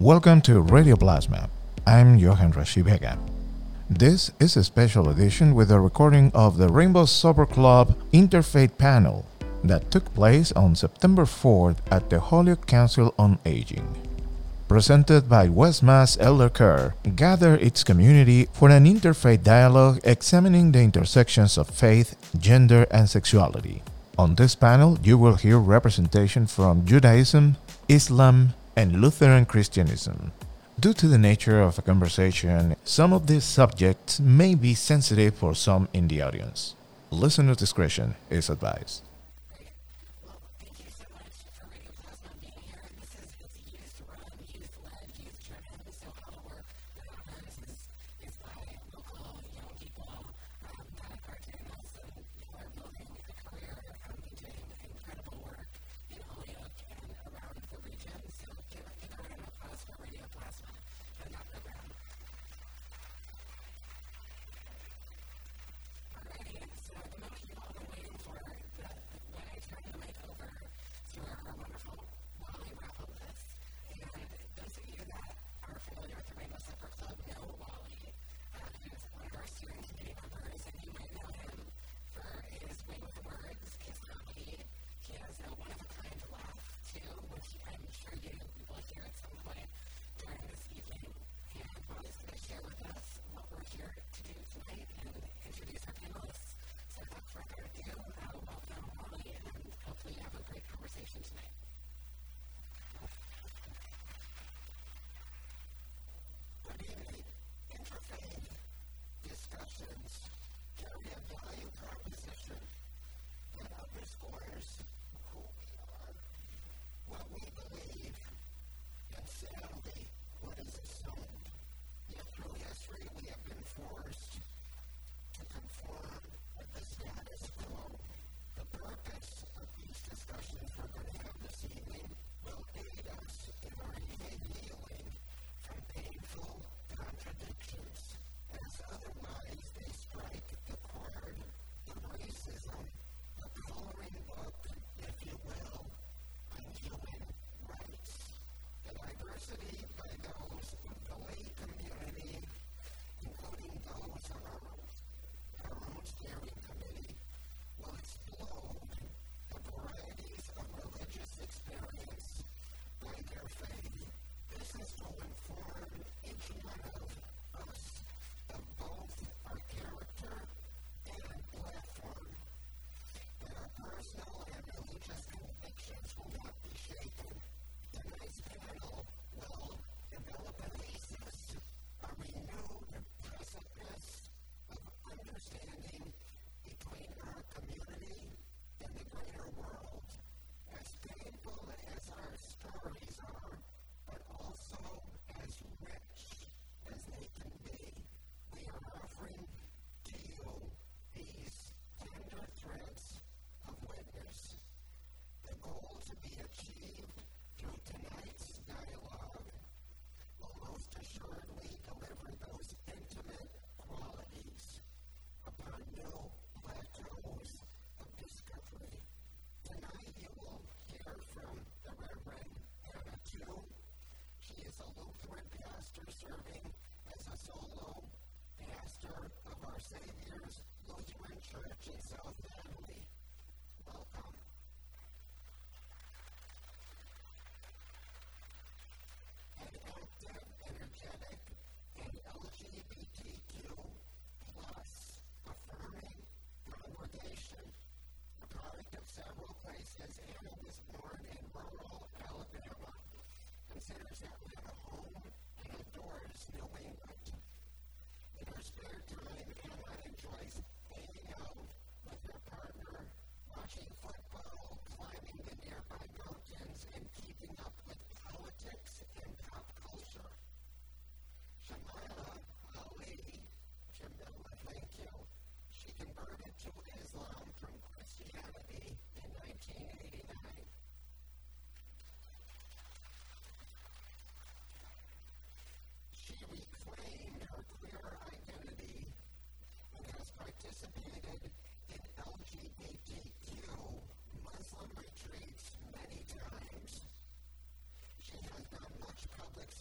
Welcome to Radio Plasma. I'm Johan Rashi Vega. This is a special edition with a recording of the Rainbow Supper Club Interfaith panel that took place on September 4th at the Holyoke Council on Aging. Presented by WestMass Elder Care, gather its community for an interfaith dialogue examining the intersections of faith, gender, and sexuality. On this panel, you will hear representation from Judaism, Islam, and Lutheran Christianism. Due to the nature of a conversation, some of these subjects may be sensitive for some in the audience. Listener discretion is advised. value proposition that underscores Church in South family, Welcome. An active, energetic, and LGBTQ plus affirming congregation, a product of several places, Anna was born in rural Alabama, considers that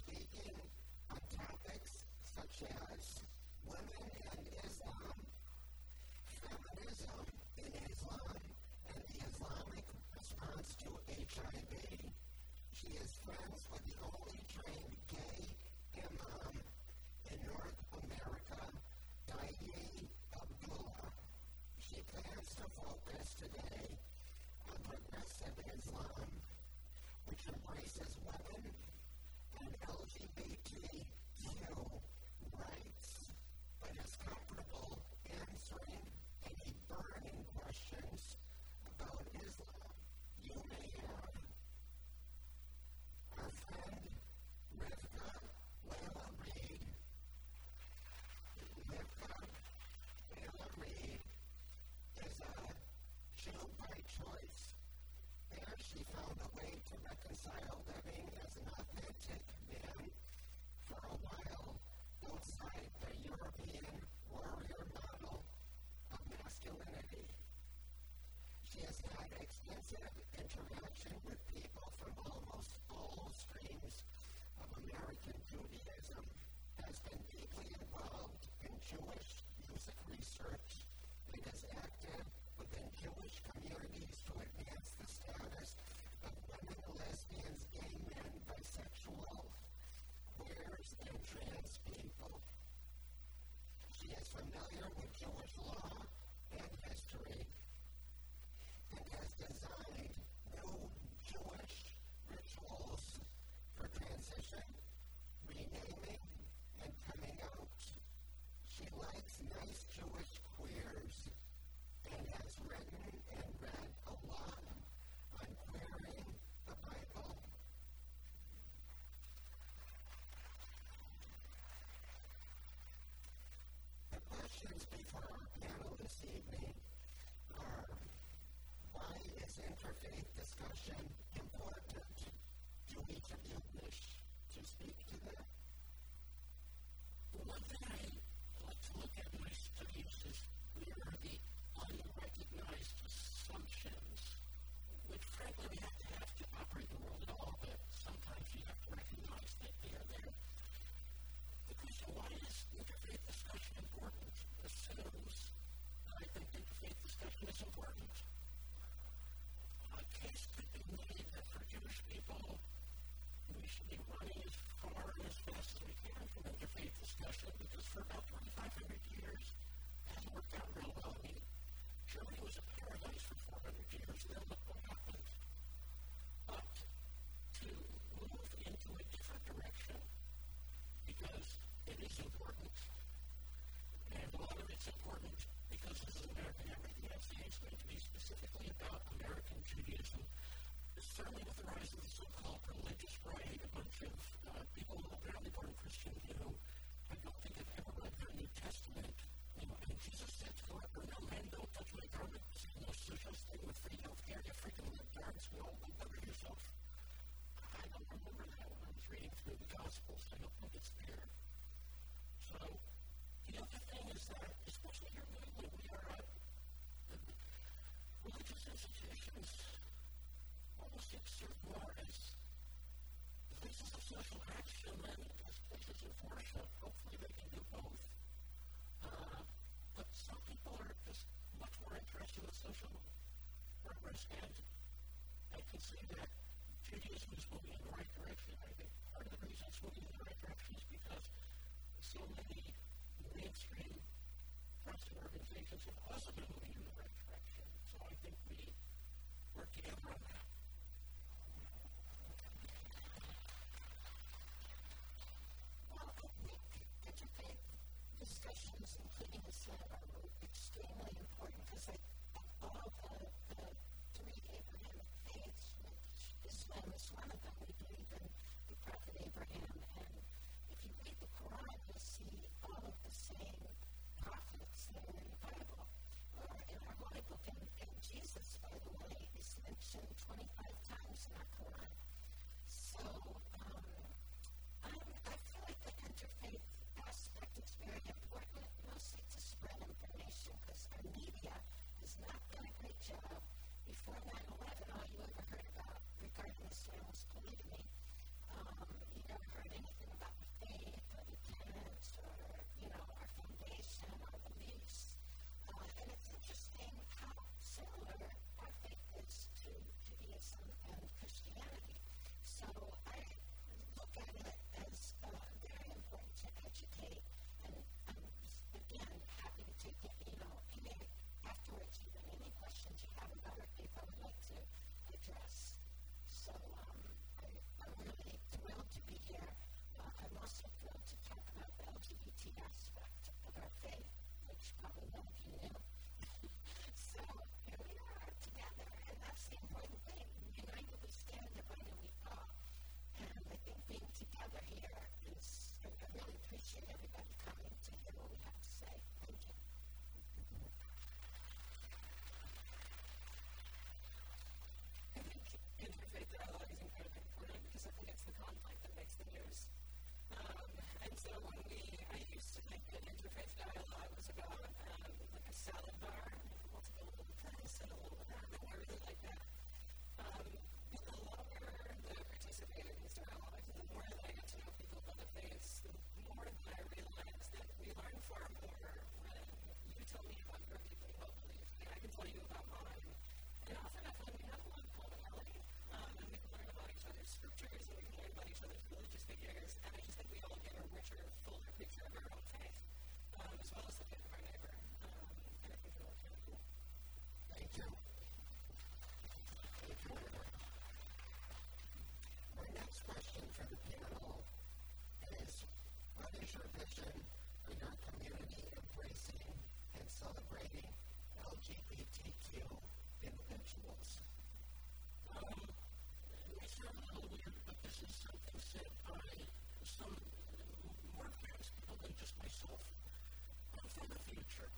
speaking on topics such as women and Islam, feminism in Islam, and the Islamic response to HIV. She is friends with the only trained gay imam in North America, Daayiee Abdullah. She plans to focus today extensive interaction with people from almost all streams of American Judaism, has been deeply involved in Jewish music research, and has acted within Jewish communities to advance the status of women, lesbians, gay men, bisexual, queers, and trans people. She is familiar with Jewish interfaith discussion important? Do we you wish to speak to that? One thing I like to look at in my studies is where are the unrecognized assumptions, which frankly we have to have to operate the world at all, but sometimes you have to recognize that they are there. The question, why is interfaith discussion important, assumes that I think interfaith discussion is important. it is important. And a lot of it's important because this is American Everything Essay is going to be specifically about American Judaism, certainly with the rise of the so-called religious right, a bunch of uh, people who are apparently born Christian who I don't think have ever read their New Testament. You know, and Jesus said to go after no man, go uh, especially here in New England, we are uh, religious institutions almost get served more as places of social action than as places of worship. Hopefully, they can do both. Uh, but some people are just much more interested in social progress, and I can see that Judaism is moving in the right direction. I think part of the reason it's moving in the right direction is because so many mainstream trusted organizations also been moving in the right direction. So I think we work together on that. Well, I think educate discussions, including the seminar, were extremely important. to faith passion for your community embracing and celebrating LGBTQ individuals. Um, it's a little weird, but this is something said by some more famous people than just myself. Uh, I'm from the future.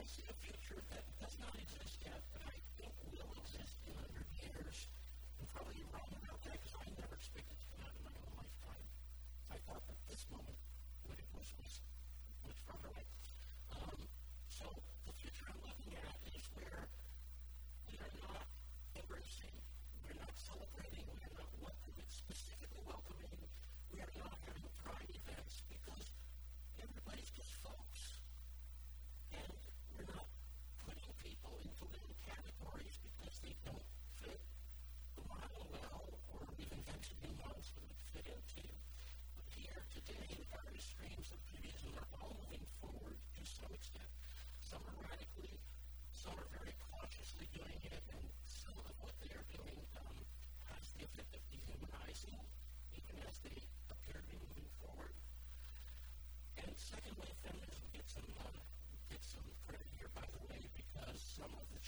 I see a future that does not exist yet, but I think will exist in 100 years. I'm probably wrong about that because I never expected to happen in my own lifetime. I thought that this moment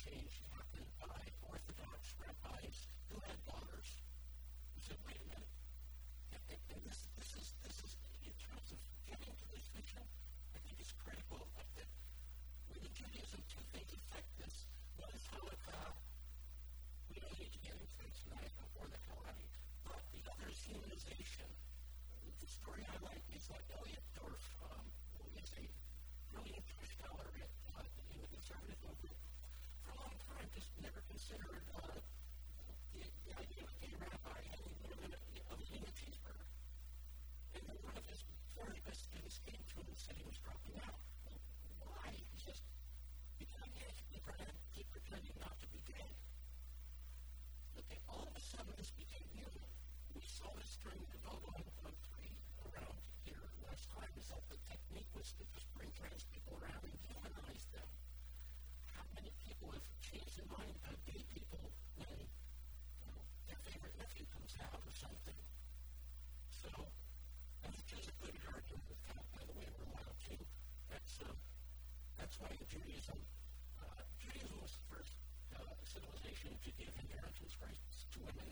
exchange happened by Orthodox rabbis who had daughters. We said, wait a minute. And, and this, this is this is in terms of getting to this vision, I think it's critical that within Judaism two things affect this. One is halakha. We don't need to get into it tonight before the Harari. But the other is humanization. The story I like is that Eliot I just never considered uh, the, the idea of a rabbi having more than a, a than a cheeseburger. And then one of his very best students came to him and said he was dropping out. Well, why? He says, because I can't keep pretending, keep pretending not to be dead. Okay, all of a sudden this became real. We saw this during the development of three around here last time, is that the technique was to just bring trans keeps in mind uh, gay people when uh, their favorite nephew comes out or something. So that's just a good argument with God, by the way, we're allowed to. That's, uh, that's why Judaism, uh, Judaism was the first uh, civilization to give inheritance rights to women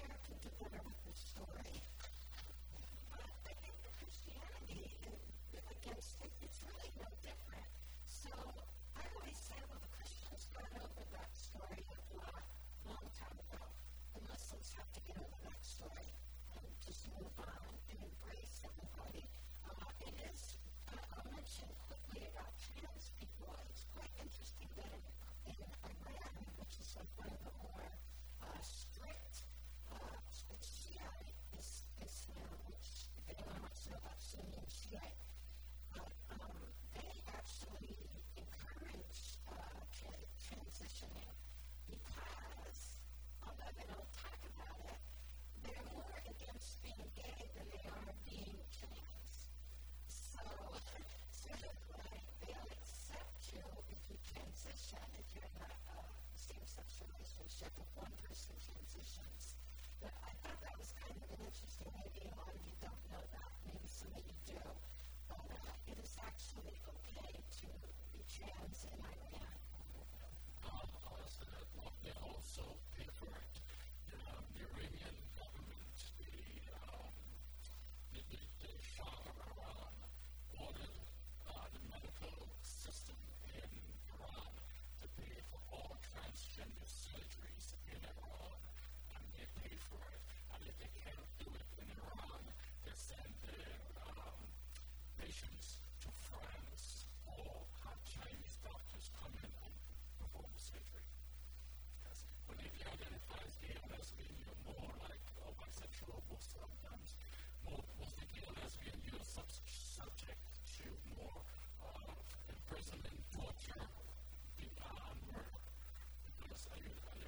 American do better with this story. But I think for Christianity and against it, it's really no different. So I always say, well, the Christians got over that story of Lot a long time ago. The Muslims have to get over that story and just move on and embrace everybody. Uh, it is, uh, I'll mention quickly about trans people. It's quite interesting that in, in Iran, which is like one of the more they actually encourage transitioning because, they don't talk about it, they're more against being gay than they are being trans. So, of accept you if you transition, if you're not a same-sex relationship, one person transitions. But I thought that was kind of an interesting idea. A lot of you don't know that, you do. But uh, it is actually okay to be trans in Iran. Um, also, they also pay for it. Um, the Iranian government, the, um, the, the, the Shah of Iran, ordered uh, the medical system in Iran to pay for all transgender surgeries in Iran, and they pay for it. And if they can't do it in Iran, they send their um, patients to France or have Chinese doctors come in and perform the surgery. Yes. When if you identify as gay or lesbian, you're more like a bisexual most sometimes. More, most like gay or lesbian, you're sub- subject to more uh, torture, uh, murder. Because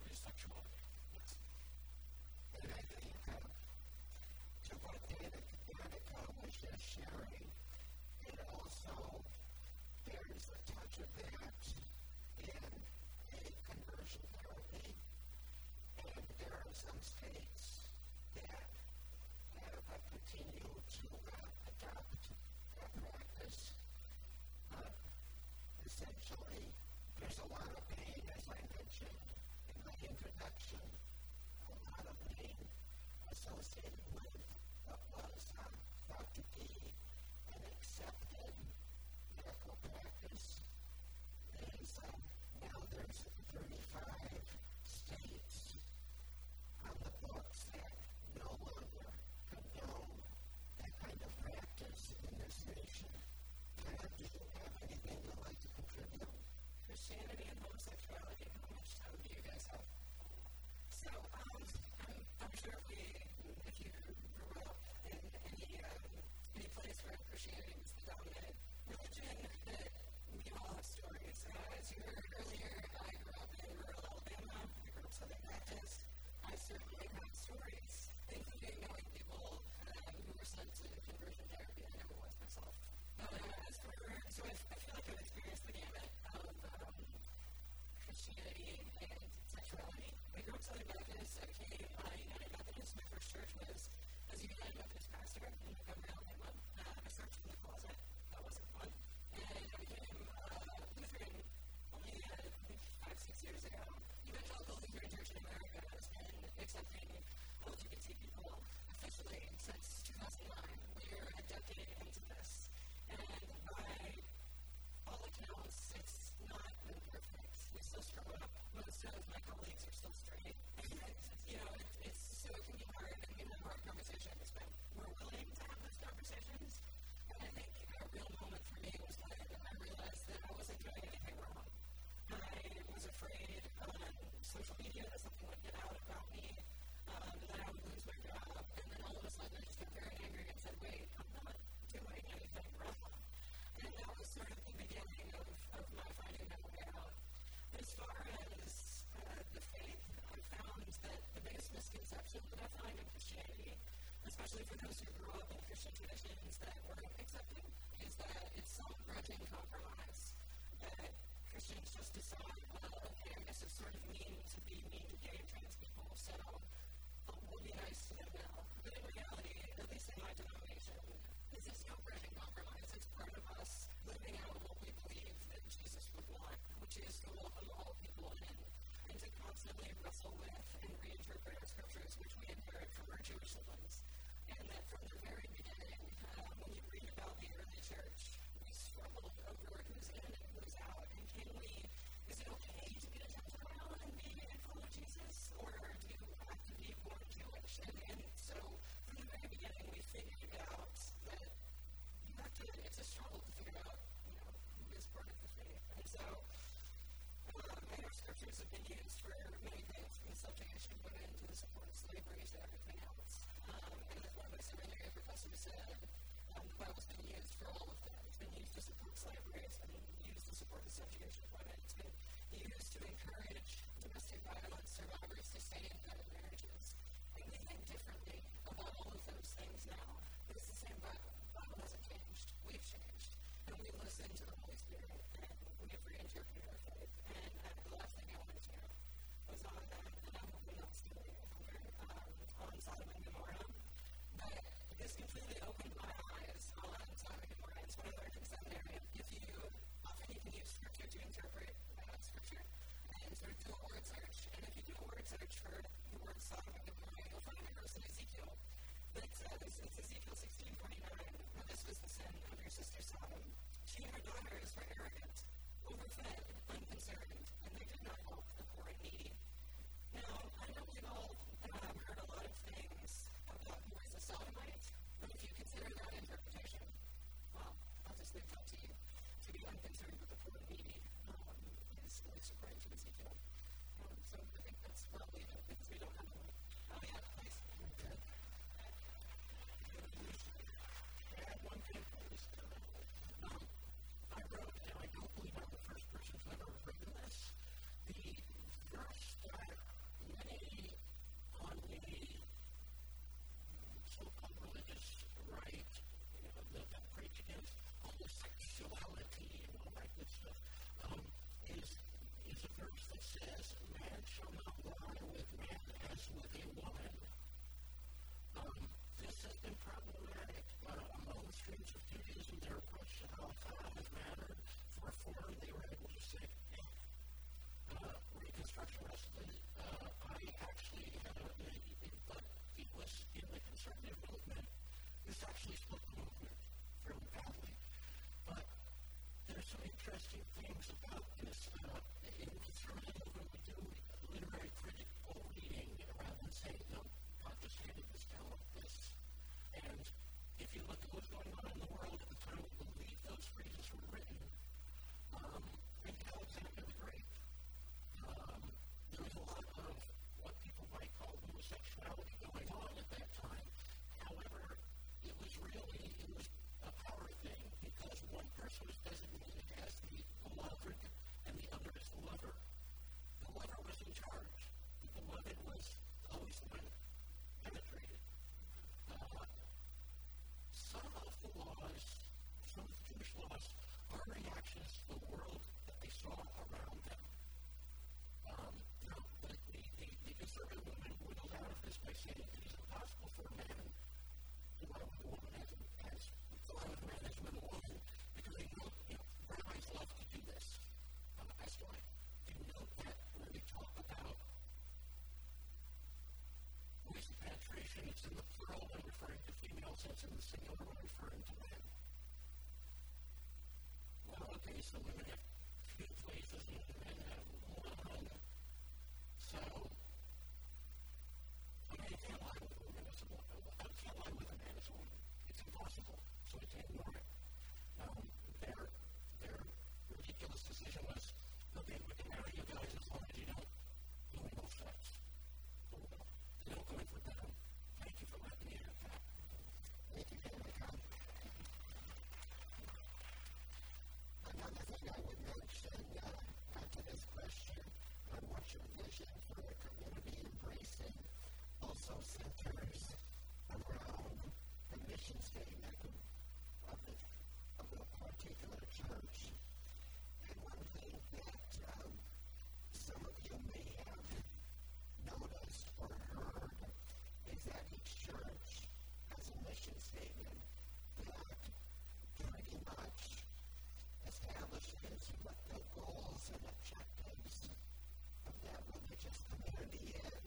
bisexual? Yes. And I think uh, to what Danica was just sharing, it also there's a touch of that in a conversion therapy, and there are some states that have uh, continued to uh, adopt that practice. But essentially, there's a lot of pain, as I mentioned in my introduction, a lot of pain associated with what was uh, thought to be an accepted medical practice. Is um, now there's 35 states on the books that no longer condone that kind of practice in this nation. Pat, do you have anything you'd like to contribute? Christianity and homosexuality, how much time do you guys have? So, um, I'm, I'm sure if we, if you grew up in any, um, any place where Christianity was the dominant religion, that we all have stories. Uh, as you heard earlier, I grew up in rural Alabama, I grew up Southern Baptist. I certainly have stories, including knowing people um, who were sent to conversion therapy. I never was myself. Uh, as for, so I, I feel like I've experienced the gamut of um, Christianity and sexuality. I grew up Southern Baptist. I became a United Methodist. My first church was as a United Methodist pastor in Montgomery, Alabama. Uh, I served in the closet. That wasn't fun. And I became uh, Lutheran only uh, five, six years ago. Evangelical Lutheran Church in America has been accepting LGBT people officially since 2009. We're a decade into this. And by all accounts, it's not been perfect. We still struggle up. Most of my colleagues are still straight. And, you know, it, it's so it can be hard, and we have hard conversations, but we're willing to have those conversations. And I think a real moment for me was when I realized that I wasn't doing anything wrong. I was afraid on social media that something would get out about me, um, that I would lose my job, and then all of a sudden I just got very angry and said, wait, I'm not doing anything wrong. And that was sort of the beginning of, of my finding my way out. As far as uh, the faith, I found that the biggest misconception that I find in Christianity, especially for those who grew up in Christian traditions that weren't accepting, is that it's some grudging compromise. That Christians just decide, well, okay, I guess it's sort of mean to be mean to gay and trans people, so oh, we'll be nice to them now. But in reality, at least in my denomination, this is no grudging compromise. It's part of us living out what we believe that Jesus would want, which is to welcome all people in and to constantly wrestle with and reinterpret our scriptures, which we inherit from our Jewish siblings. And that from the very beginning, uh, when you read about the early church, we struggled over who's in and who's out. And can we, is it okay to be a Gentile and be and follow Jesus? Or do you have to be born Jewish? And, and so from the very beginning, we figured out that you have to, it's a struggle to figure out, you know, who is part of the faith. And so, um, and our scriptures have been used for many things, from the subjugation of women to the support of slavery to everything else. Um, and as one of my seminary professors said, um, the Bible's been used for all of that. It's been used to support slavery, it's been used to support the subjugation of women, it's been used to encourage domestic violence survivors to stay in better marriages. And we think differently about all of those things now. But it's the same Bible. The Bible hasn't changed. We've changed. And we listen to the Holy Spirit and we have reinterpreted our faith. And uh, the last thing I wanted to share was on that, and I'm hoping not stealing it on Sodom and Gomorrah. But this completely opened my eyes on Sodom and Gomorrah. It's what I learned in seminary. If you often you can use scripture to interpret uh, scripture and sort of do a word search. And if you do a word search for the word Sodom and Gomorrah, you'll find a verse in Ezekiel that says, it's Ezekiel 16:29. Now this was the sin of your sister Sodom. And her daughters were arrogant, overfed, unconcerned, saying it is impossible for a man to with a woman as, as to lie with a man as with a woman because they know, you know, rabbis love to do this. Uh, that's why they note that when they talk about of penetration, it's in the plural when referring to females, and it's in the singular when referring to men. Well, okay, so women have few places and men have one. So, I mean, you can't lie with a woman as a woman. I can't lie with a man as a woman. It's impossible. So we can't ignore it. Um, their, their ridiculous decision was, okay, we can marry you guys as long as you don't do more sex. Cool. They don't go in for that. Thank you for letting me add that. Thank you, Danica. Another thing I would mention uh, to this question on what's your vision for a community embracing also centers around the mission statement of the, of the particular church. And one thing that um, some of you may have noticed or heard is that each church has a mission statement that pretty much establishes what the goals and objectives of that religious community is.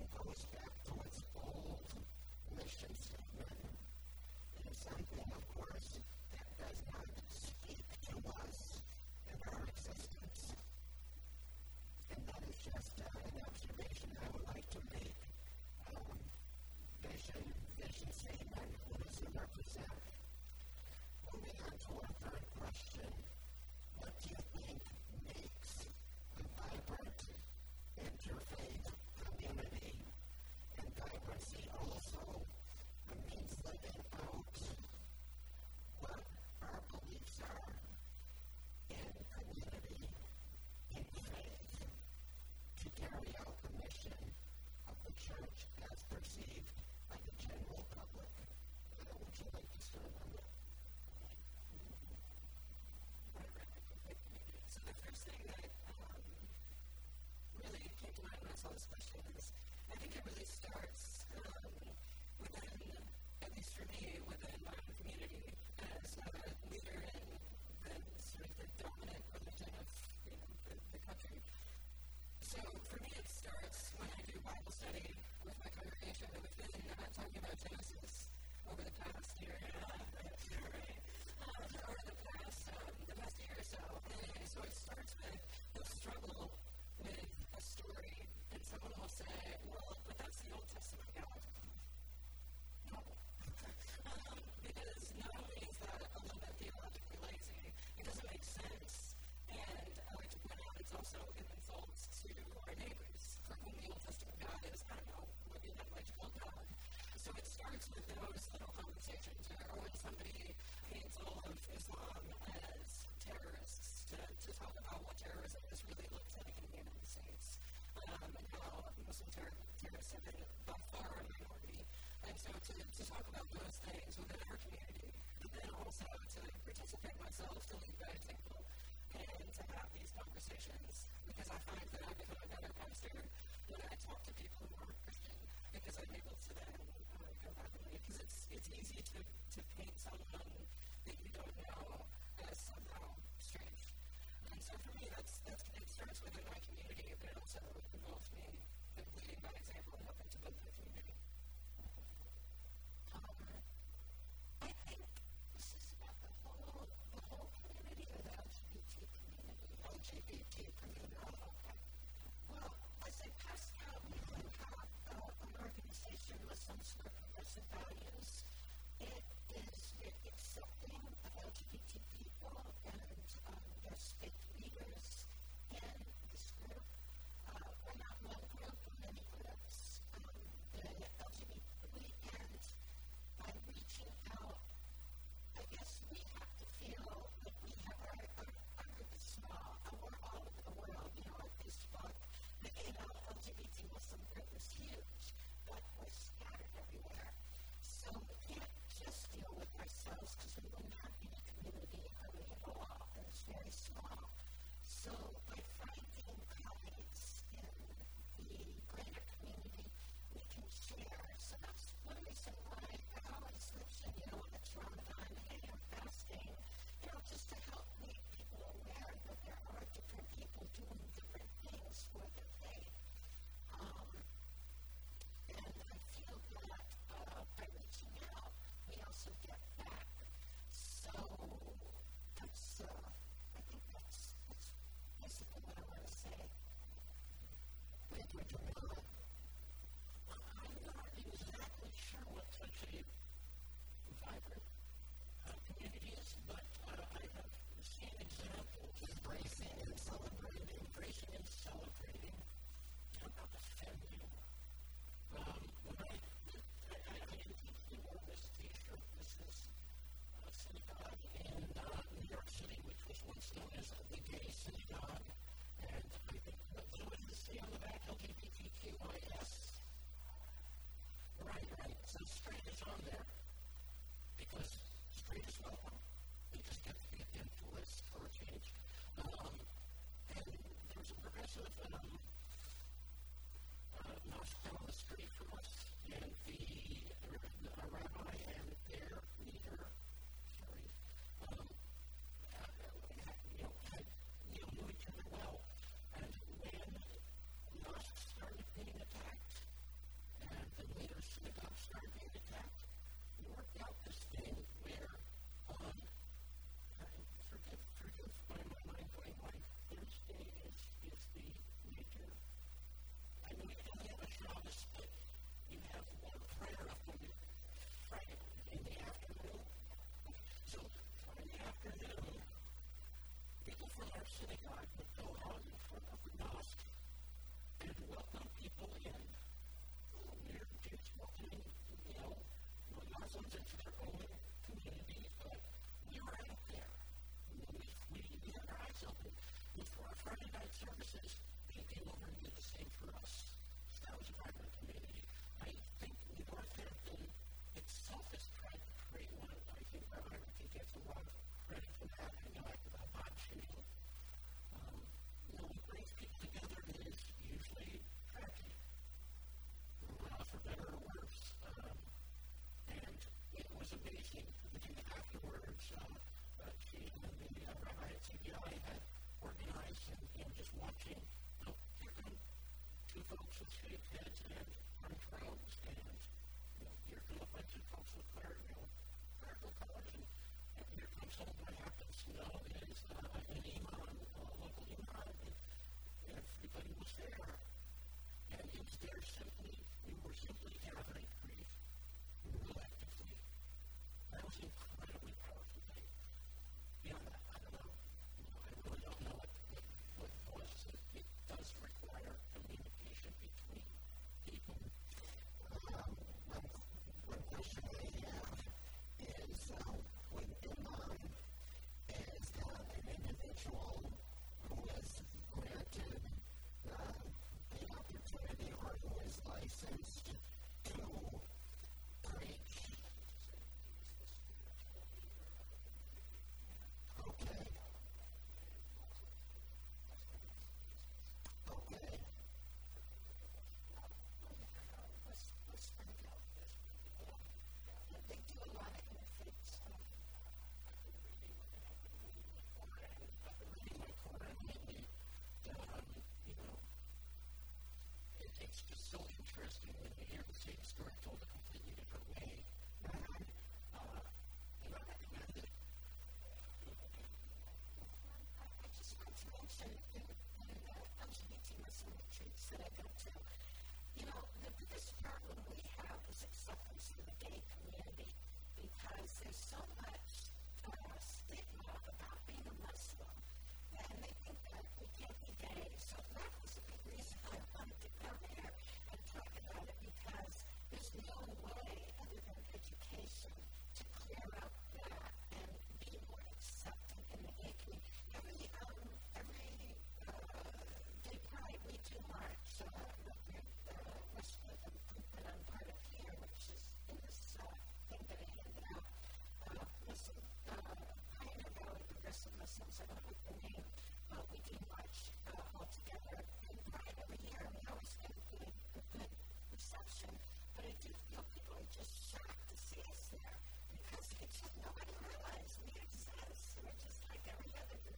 it goes back to its old mission statement. It is something, of course, that does not speak to us in our existence. And that is just uh, an observation I would like to make. Um, vision, vision statement. so for me, that's, that's it starts with it. teaching and then you have Rabbi CBI had organized and, and just watching, you know, here come two folks with shaved heads and orange robes and, you know, here come a bunch of folks with clerical, clerical colors and, and here comes someone that happens to know is uh, an imam, a local imam, and everybody was there. And it was there simply, we were simply gathering grief. We collectively. That was incredible. individual who was granted uh, the opportunity or who is licensed to success in the gay community because there's so much we do march uh, all together every year, we always get a good, reception. But I do feel people are just shocked to see us there because nobody realized we exist. We're just like every other group.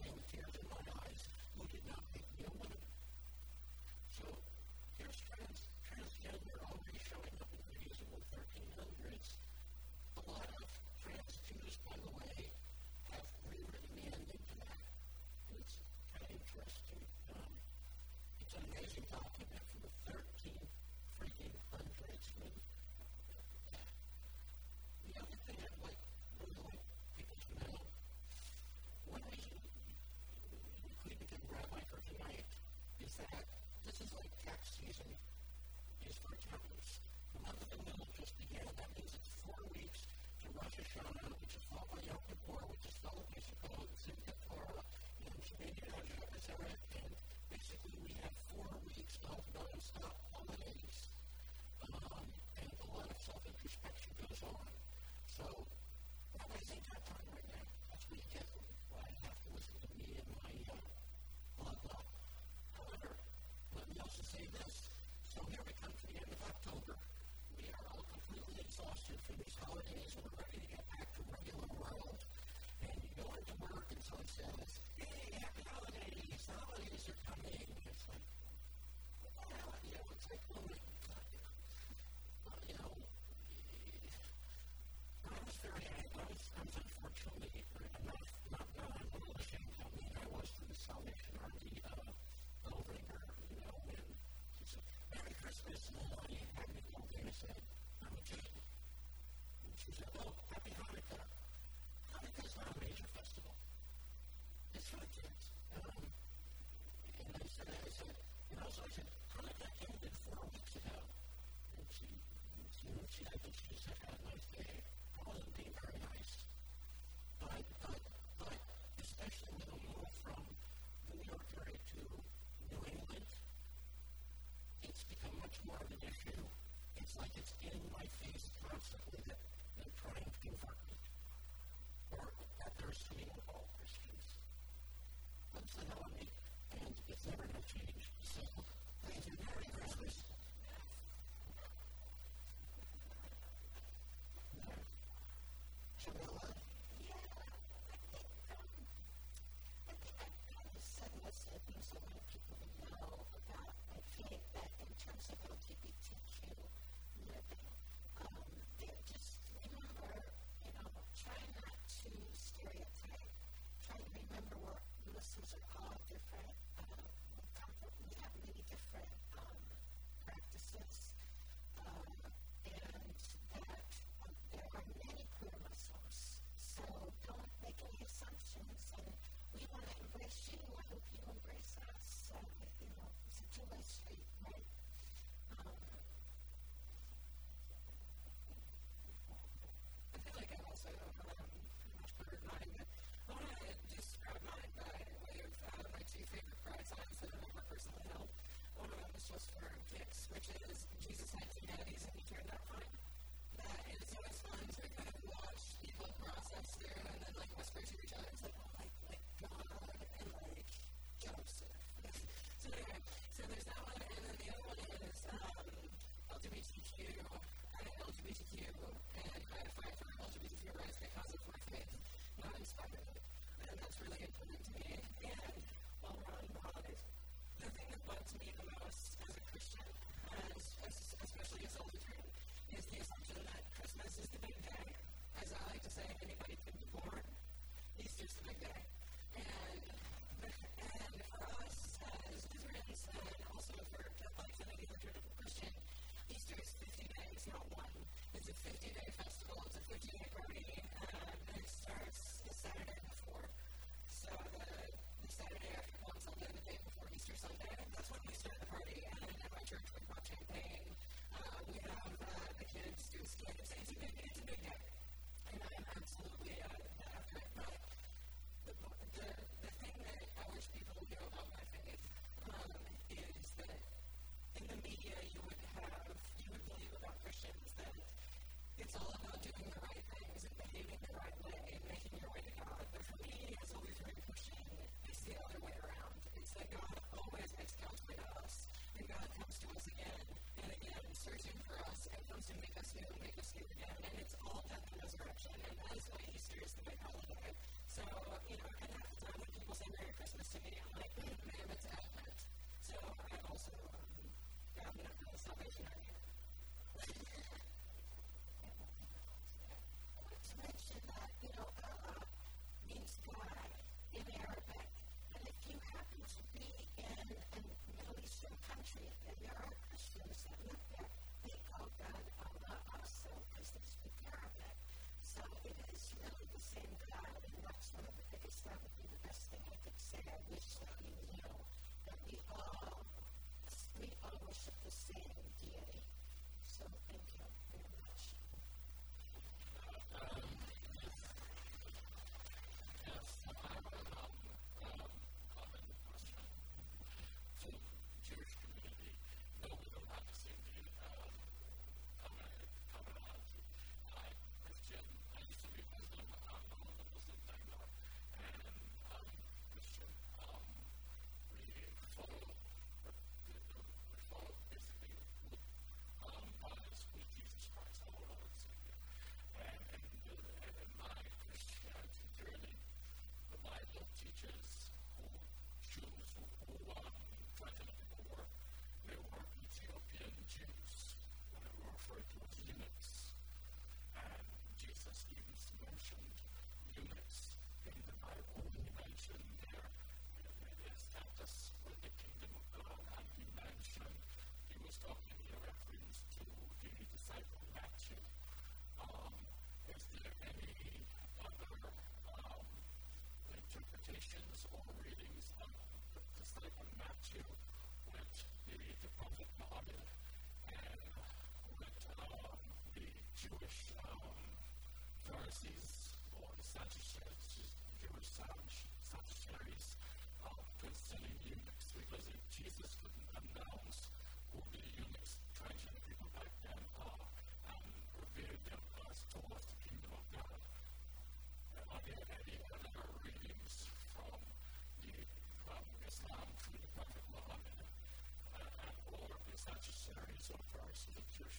family care. four weeks to Rosh Hashanah, which is followed by Yom Kippur, which is followed by Sukkot, Simchat Torah, and Shemini Rosh Hashanah, and basically we have four weeks of non-stop holidays. Um, and a lot of self-introspection goes on. So after for these holidays, and we're ready to get back to regular world. And you go into work, and someone says, "Hey, happy holidays! The holidays are coming." It's like, wow, you know, it's like when we It's like it's in my face constantly that they're trying to convert me, or that they're sitting all Christians. That's the country, and there are Christians that live there, they call God Allah also because they speak Arabic. So it is really the same God, and that's one of the biggest, that would be the best thing I could say. I wish that you knew that we all, we all worship the same Pharisees or the Sadducees, Jewish Sadducees, concerning eunuchs because if Jesus couldn't announce who the eunuchs, transgender people back then are, and reveal them as towards the kingdom of God, are there any other readings from the from Islam through the Prophet Muhammad uh, and or the Sadducees or Pharisees of Jewish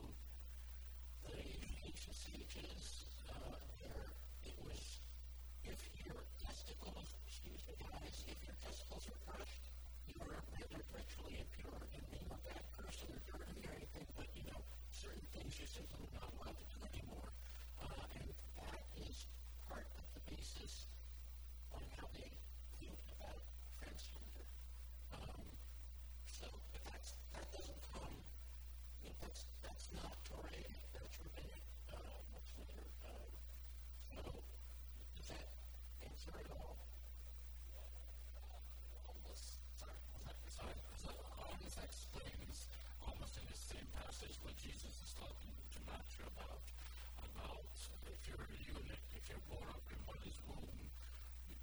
is if your testicles are crushed, you are rendered ritually impure and being a bad person or dirty or anything, but you know, certain things you simply not about about if you're a eunuch, if you're born up in one his womb,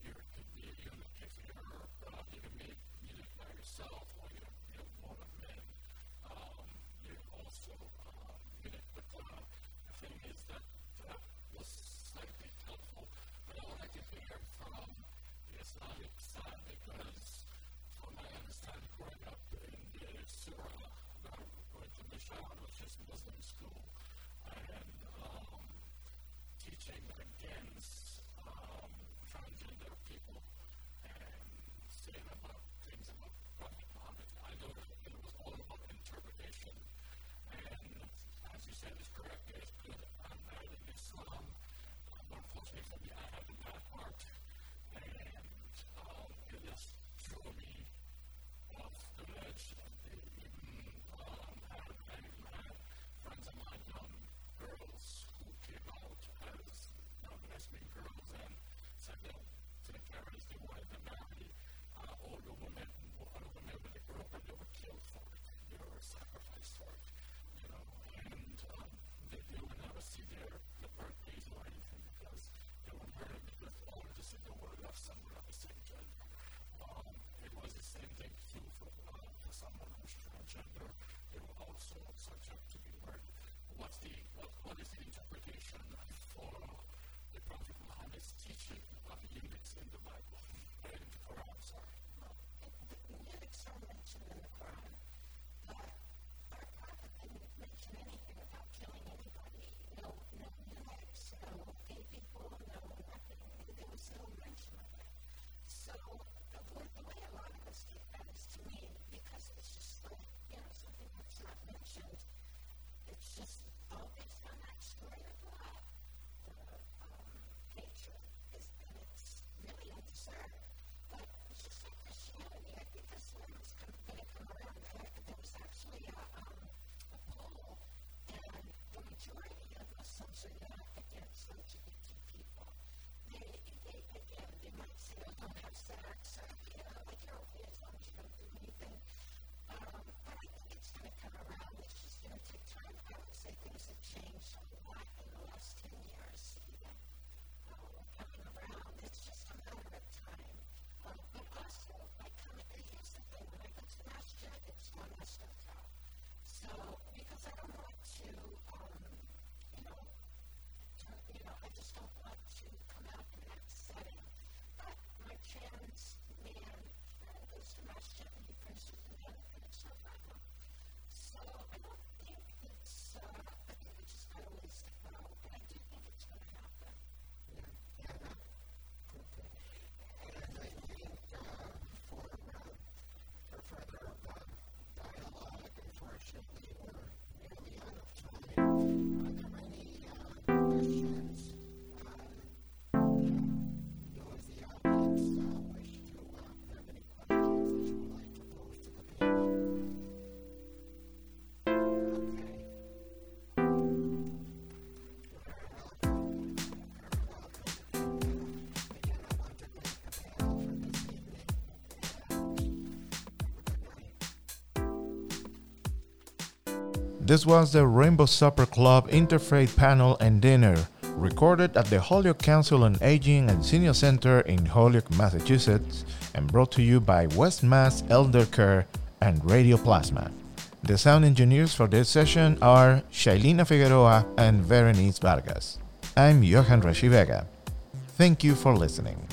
you're be a eunuch. If you're uh, you're made eunuch by yourself, or you're you know, born of men, um, you're also um, eunuch. But uh, the thing is that that was slightly helpful. But I would like to hear from the Islamic side because, from my understanding, growing up in the Surah, going to Mishan, which is Muslim school. not mentioned. It's just, oh, it's not actually a the um, nature, is, and it's really undeserved. But it's just like Christianity. I think Islam is going to come around. There, there was actually a, um, a poll, and the majority of Muslims are now say things have changed a lot in the last 10 years. Even. Uh, we're coming around. It's just a matter of time. Um, but also, like, here's the thing. When I go to masjid, it's one Mustafa. So, because I don't want to, um, you know, to, you know, I just don't This was the Rainbow Supper Club Interfaith Panel and Dinner, recorded at the Holyoke Council on Aging and Senior Center in Holyoke, Massachusetts, and brought to you by WestMass Elder Care and Radio Plasma. The sound engineers for this session are Shailina Figueroa and Verenice Vargas. I'm Johan Rashi Vega. Thank you for listening.